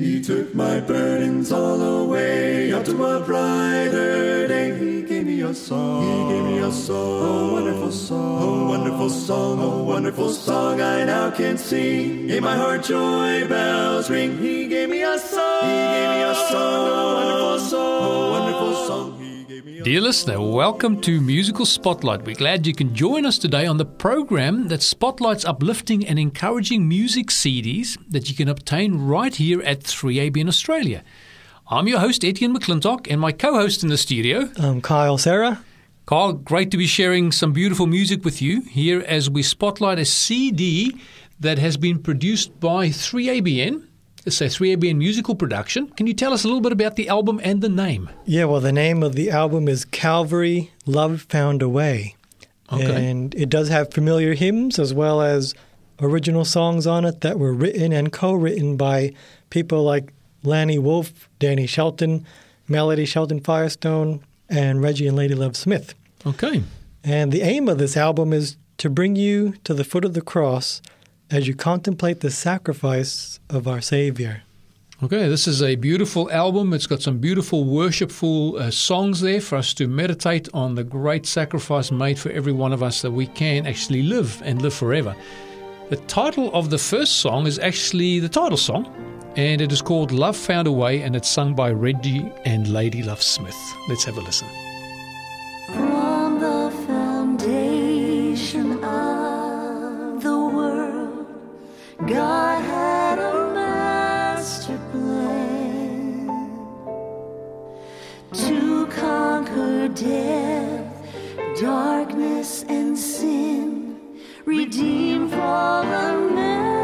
He took my burdens all away up to a brighter day. He gave me a song. He gave me a song. A wonderful song. A wonderful song. A wonderful song I now can sing. In my heart joy bells ring. He gave me a song. He gave me a song. A wonderful song. A wonderful song. Dear listener, welcome to Musical Spotlight. We're glad you can join us today on the program that spotlights uplifting and encouraging music CDs that you can obtain right here at 3ABN Australia. I'm your host, Etienne McClintock, and my co host in the studio. I'm Kyle Sarah. Kyle, great to be sharing some beautiful music with you here as we spotlight a CD that has been produced by 3ABN it's a 3ABN musical production. Can you tell us a little bit about the album and the name? Yeah, well, the name of the album is Calvary Love Found a Way. Okay. And it does have familiar hymns as well as original songs on it that were written and co written by people like Lanny Wolfe, Danny Shelton, Melody Shelton Firestone, and Reggie and Lady Love Smith. Okay. And the aim of this album is to bring you to the foot of the cross as you contemplate the sacrifice of our Savior. Okay, this is a beautiful album. It's got some beautiful worshipful uh, songs there for us to meditate on the great sacrifice made for every one of us that we can actually live and live forever. The title of the first song is actually the title song, and it is called Love Found a Way, and it's sung by Reggie and Lady Love Smith. Let's have a listen. God had a master plan to conquer death, darkness, and sin, redeem fallen man,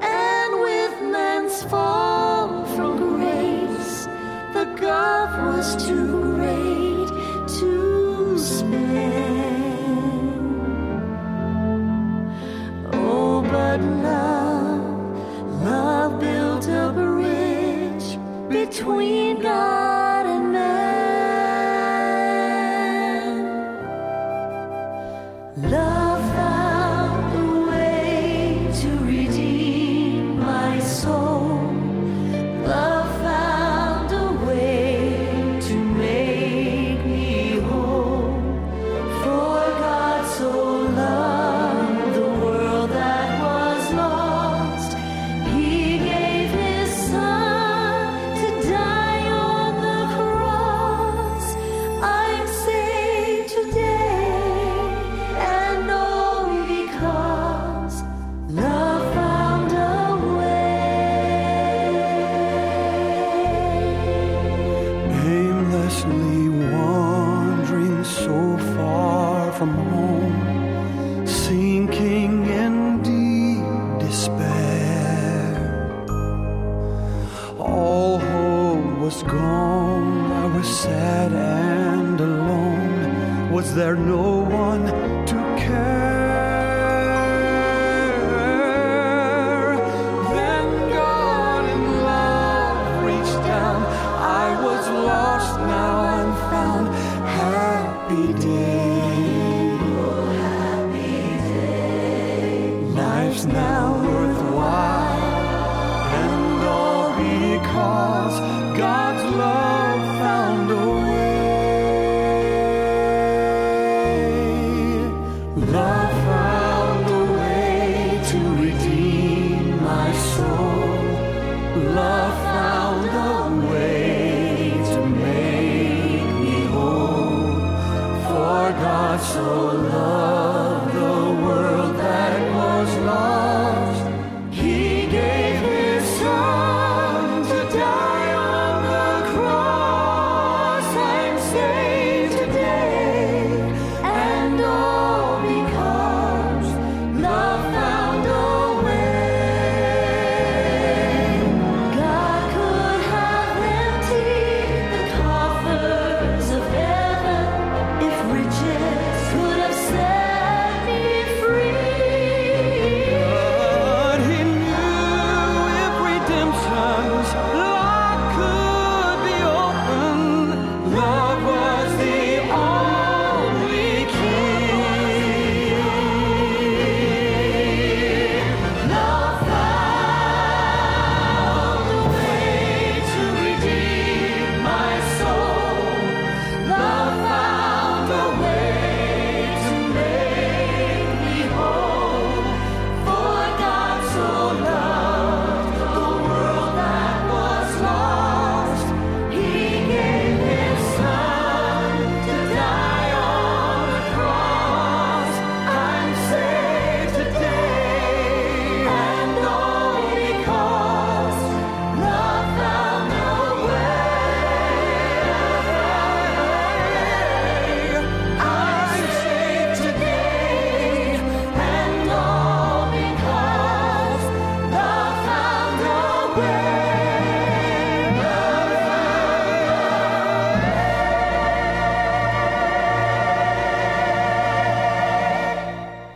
and with man's fall from grace, the gulf was too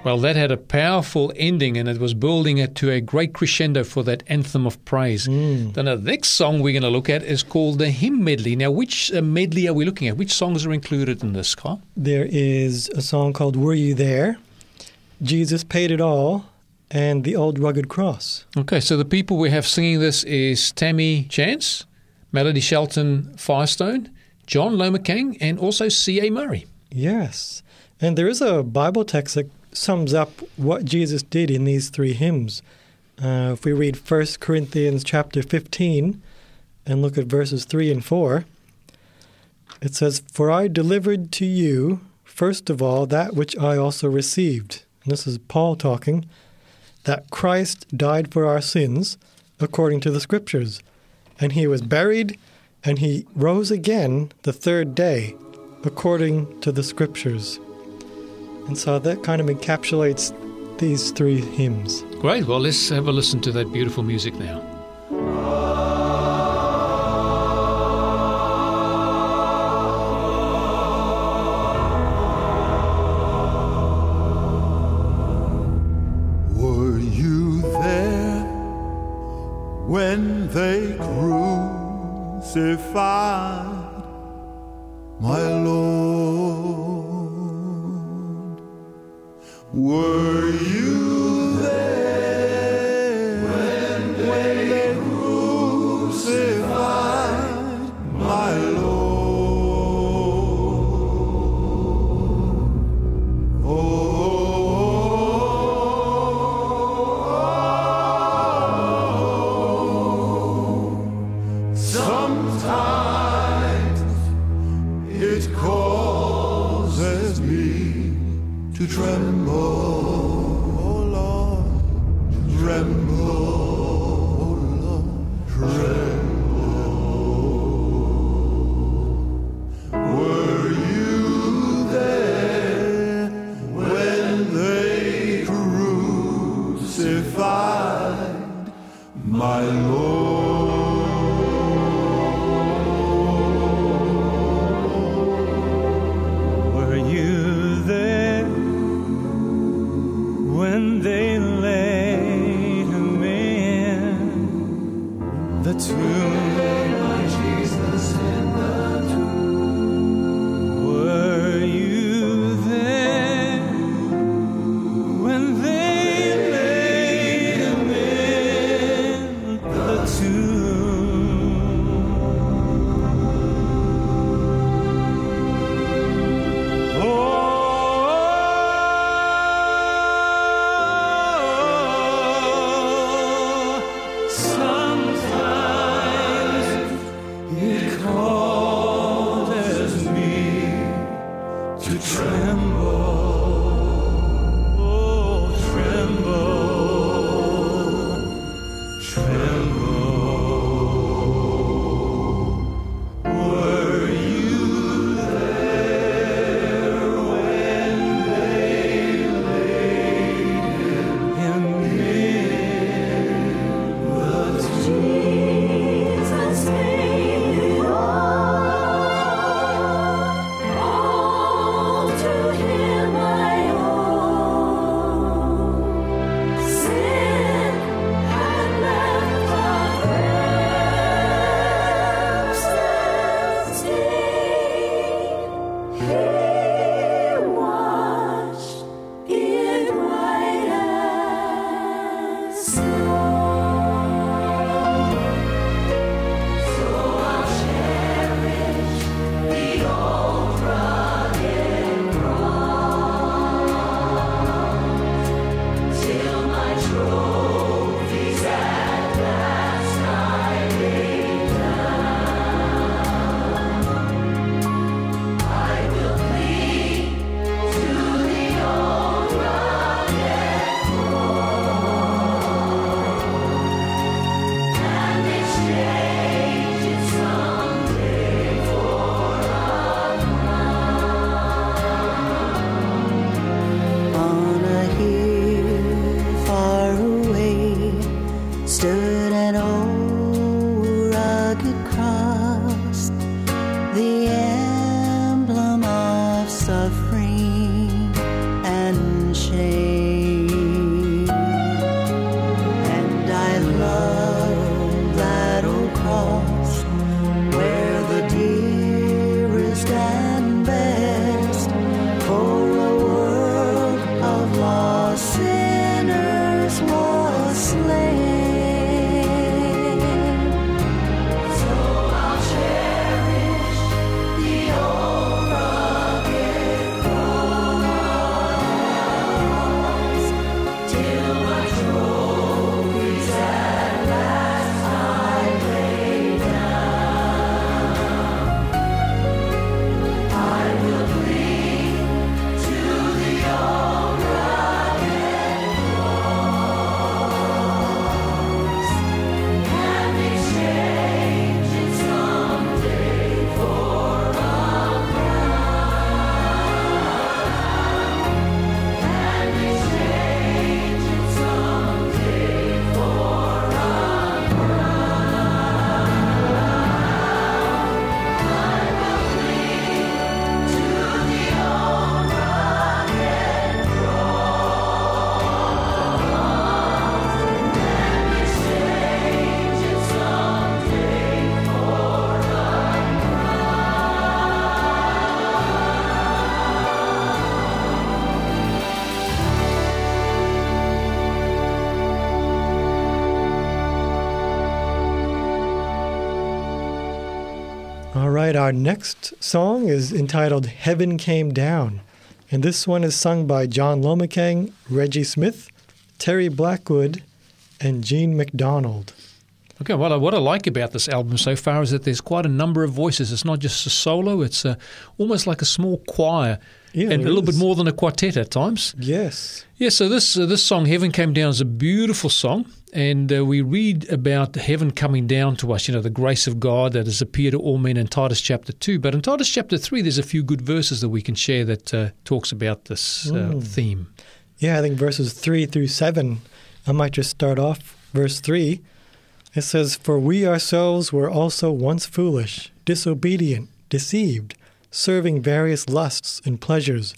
Well, that had a powerful ending and it was building it to a great crescendo for that anthem of praise. Then the next song we're going to look at is called the hymn medley. Now, which uh, medley are we looking at? Which songs are included in this, Carl? There is a song called Were You There? Jesus Paid It All, and The Old Rugged Cross. Okay, so the people we have singing this is Tammy Chance, Melody Shelton Firestone, John Lomacang, and also C.A. Murray. Yes. And there is a Bible text that sums up what Jesus did in these three hymns. Uh, if we read 1 Corinthians chapter 15 and look at verses 3 and 4, it says, For I delivered to you, first of all, that which I also received. And this is Paul talking, that Christ died for our sins according to the Scriptures, and he was buried, and he rose again the third day according to the Scriptures. And so that kind of encapsulates these three hymns. Great. Well, let's have a listen to that beautiful music now. Were you there when they crucified Hey! an old rugged cross. All right, our next song is entitled Heaven Came Down. And this one is sung by John Lomacang, Reggie Smith, Terry Blackwood, and Gene McDonald. Okay, well, what I like about this album so far is that there's quite a number of voices. It's not just a solo; it's a, almost like a small choir, Yeah, and a little bit more than a quartet at times. Yes. Yeah, so this uh, this song "Heaven Came Down" is a beautiful song, and uh, we read about heaven coming down to us. You know, the grace of God that has appeared to all men in Titus chapter two. But in Titus chapter three, there's a few good verses that we can share that uh, talks about this uh, theme. Yeah, I think verses 3 through 7. I might just start off verse 3. It says, For we ourselves were also once foolish, disobedient, deceived, serving various lusts and pleasures,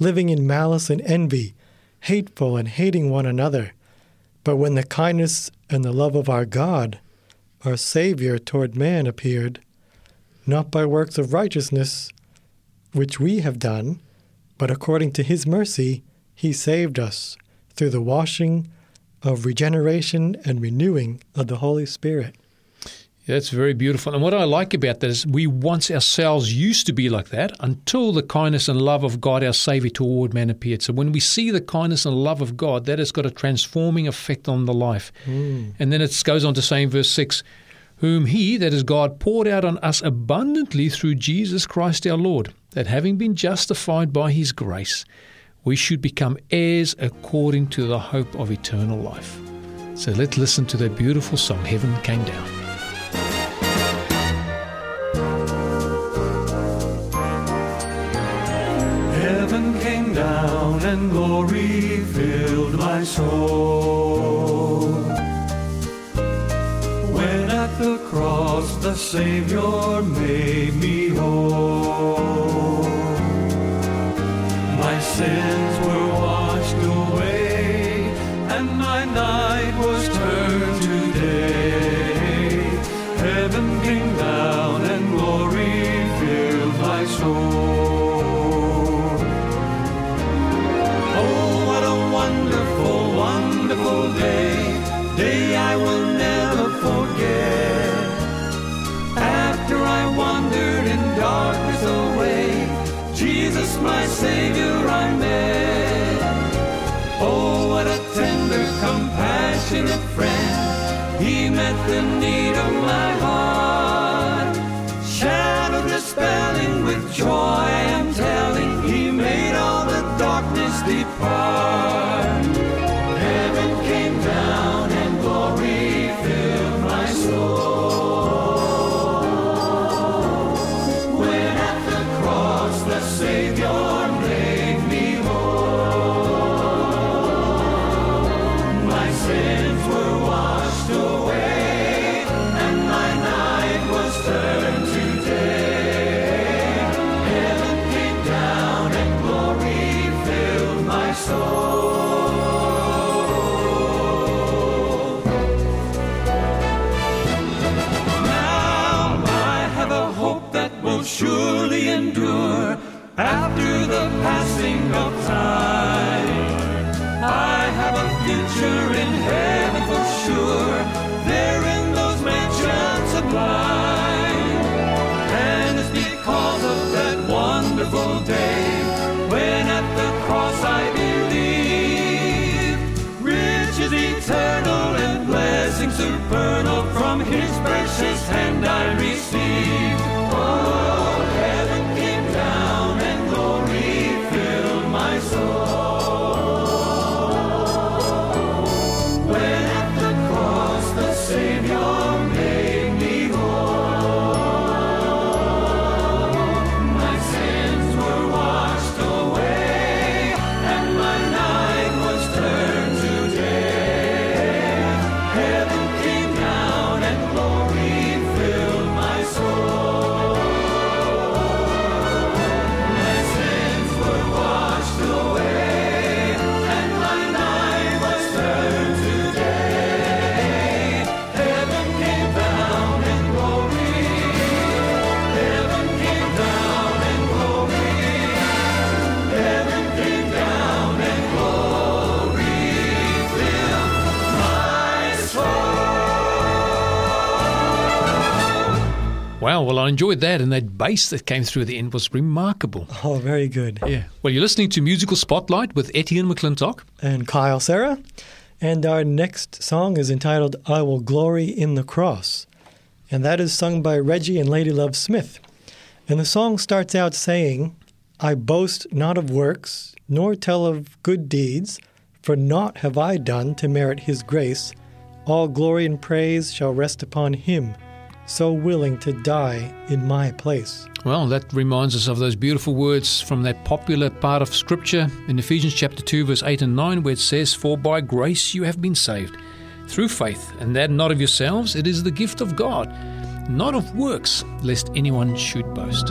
living in malice and envy, hateful and hating one another. But when the kindness and the love of our God, our Savior toward man appeared, not by works of righteousness, which we have done, but according to his mercy, he saved us through the washing of regeneration and renewing of the Holy Spirit. That's very beautiful. And what I like about that is we once ourselves used to be like that until the kindness and love of God, our Savior, toward man appeared. So when we see the kindness and love of God, that has got a transforming effect on the life. Hmm. And then it goes on to say in verse 6 Whom He, that is God, poured out on us abundantly through Jesus Christ our Lord, that having been justified by His grace, we should become heirs according to the hope of eternal life. So let's listen to that beautiful song, Heaven Came Down. Heaven came down and glory filled my soul. When at the cross the Savior made me whole. My sins were met the need of my heart. Shadow dispelling with joy I'm telling, He made all the darkness depart. Well, I enjoyed that, and that bass that came through at the end was remarkable. Oh, very good. Yeah. Well, you're listening to Musical Spotlight with Etienne McClintock. And Kyle Sarah. And our next song is entitled I Will Glory in the Cross. And that is sung by Reggie and Lady Love Smith. And the song starts out saying, I boast not of works, nor tell of good deeds, for naught have I done to merit his grace. All glory and praise shall rest upon him, so willing to die in my place. Well, that reminds us of those beautiful words from that popular part of Scripture in Ephesians chapter 2, verse 8 and 9, where it says, For by grace you have been saved, through faith, and that not of yourselves, it is the gift of God, not of works, lest anyone should boast.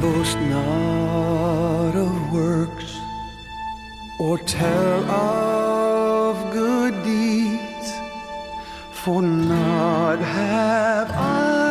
Boast not of works or tell of good deeds, for not have I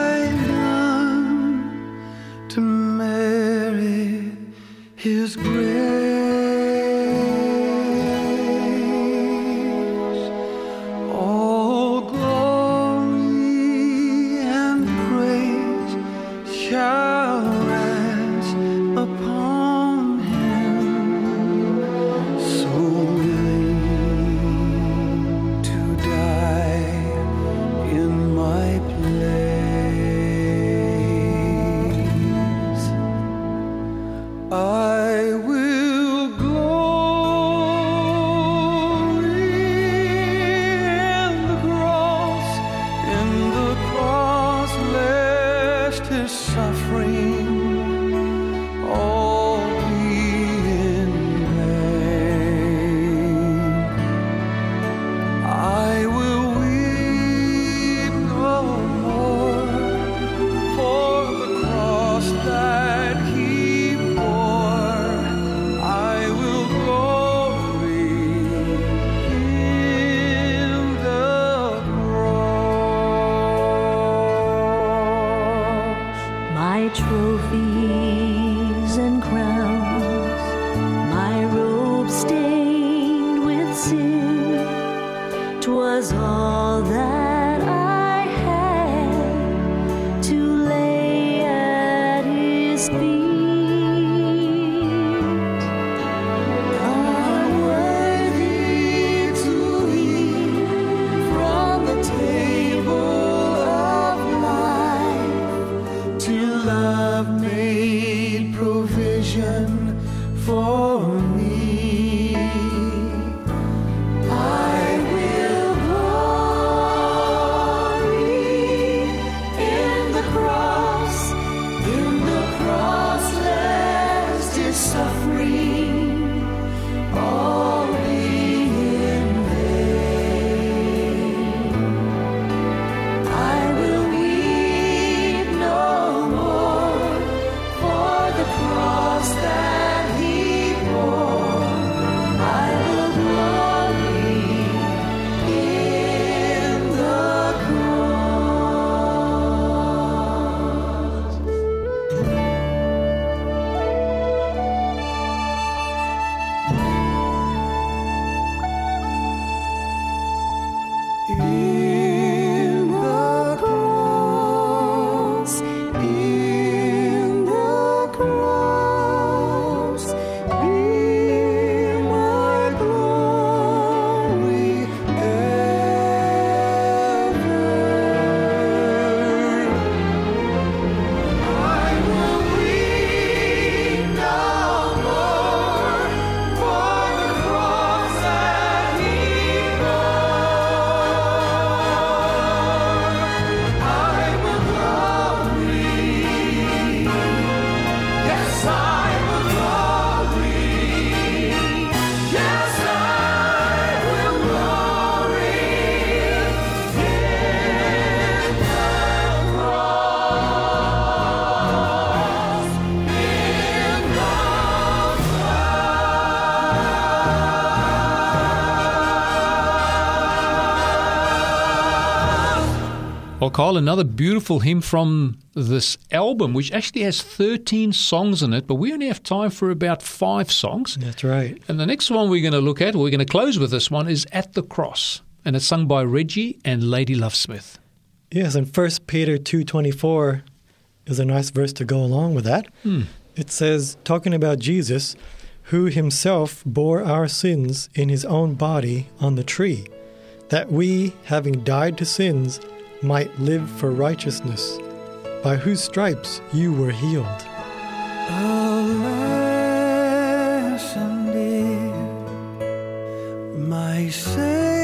Carl, another beautiful hymn from this album, which actually has 13 songs in it, but we only have time for about five songs. That's right. And the next one we're going to look at, we're going to close with this one, is At the Cross. And it's sung by Reggie and Lady Love Smith. Yes, and First Peter two twenty four is a nice verse to go along with that. Hmm. It says, talking about Jesus, who himself bore our sins in his own body on the tree, that we, having died to sins, might live for righteousness, by whose stripes you were healed. Alas, indeed, my Savior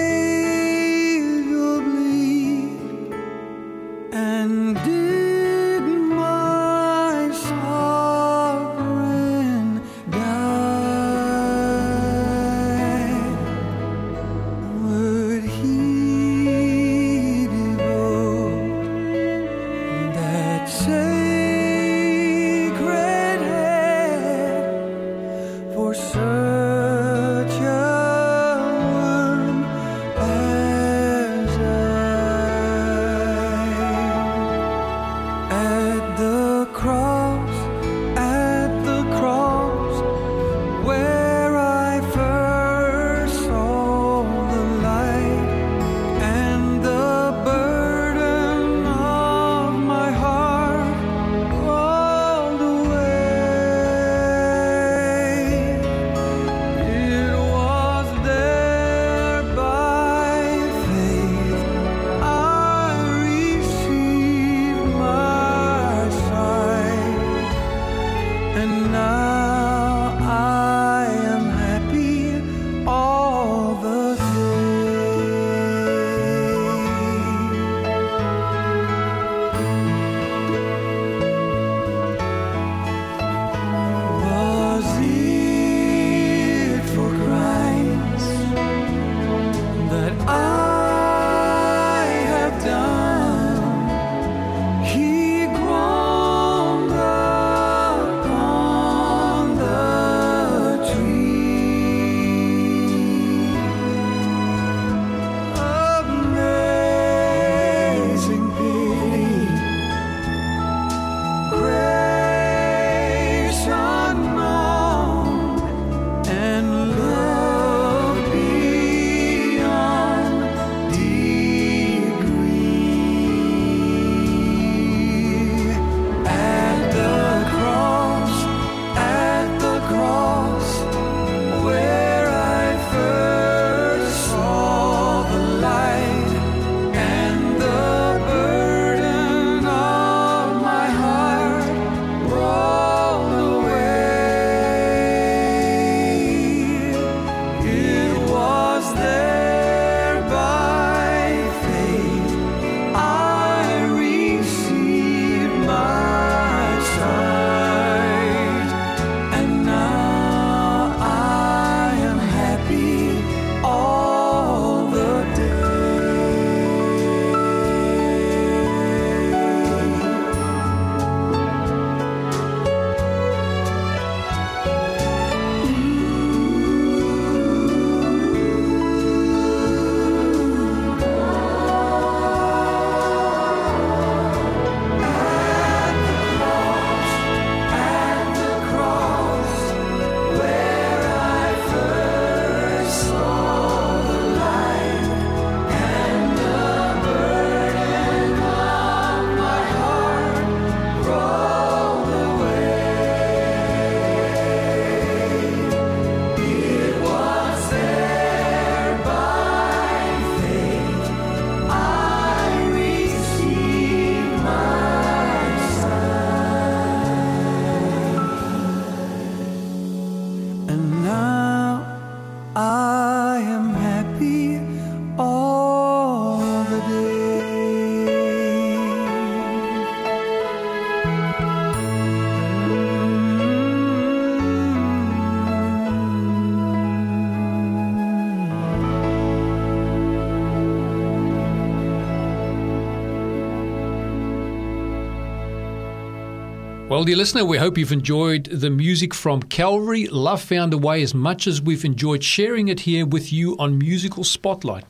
Well, dear listener, we hope you've enjoyed the music from Calvary. Love found a way as much as we've enjoyed sharing it here with you on Musical Spotlight.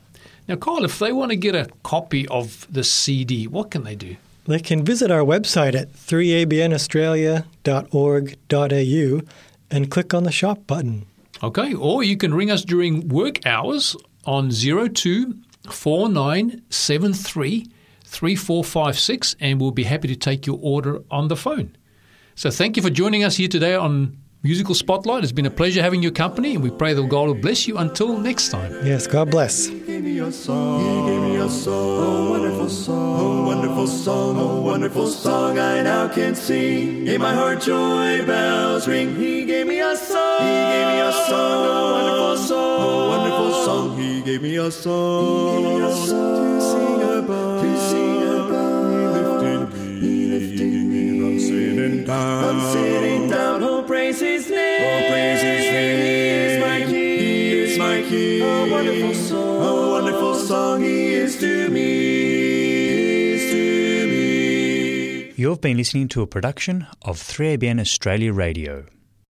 Now, Carl, if they want to get a copy of the CD, what can they do? They can visit our website at 3abnaustralia.org.au and click on the shop button. Okay, or you can ring us during work hours on 02 4973 3456 and we'll be happy to take your order on the phone. So thank you for joining us here today on Musical Spotlight. It's been a pleasure having your company and we pray that God will bless you until next time. Yes, God bless. He gave me a song. He gave me a song. A wonderful song. A wonderful song. A wonderful song I now can sing. In my heart joy bells ring. He gave me a song. He gave me a song. A wonderful song. A wonderful song. He gave me a song. He gave me a song to sing about. Sitting down. From sitting down. Oh, praise His name. Oh, praise His name. He is my King. He is my King. A wonderful song. A wonderful song He is to me. He is to me. You've been listening to a production of 3ABN Australia Radio.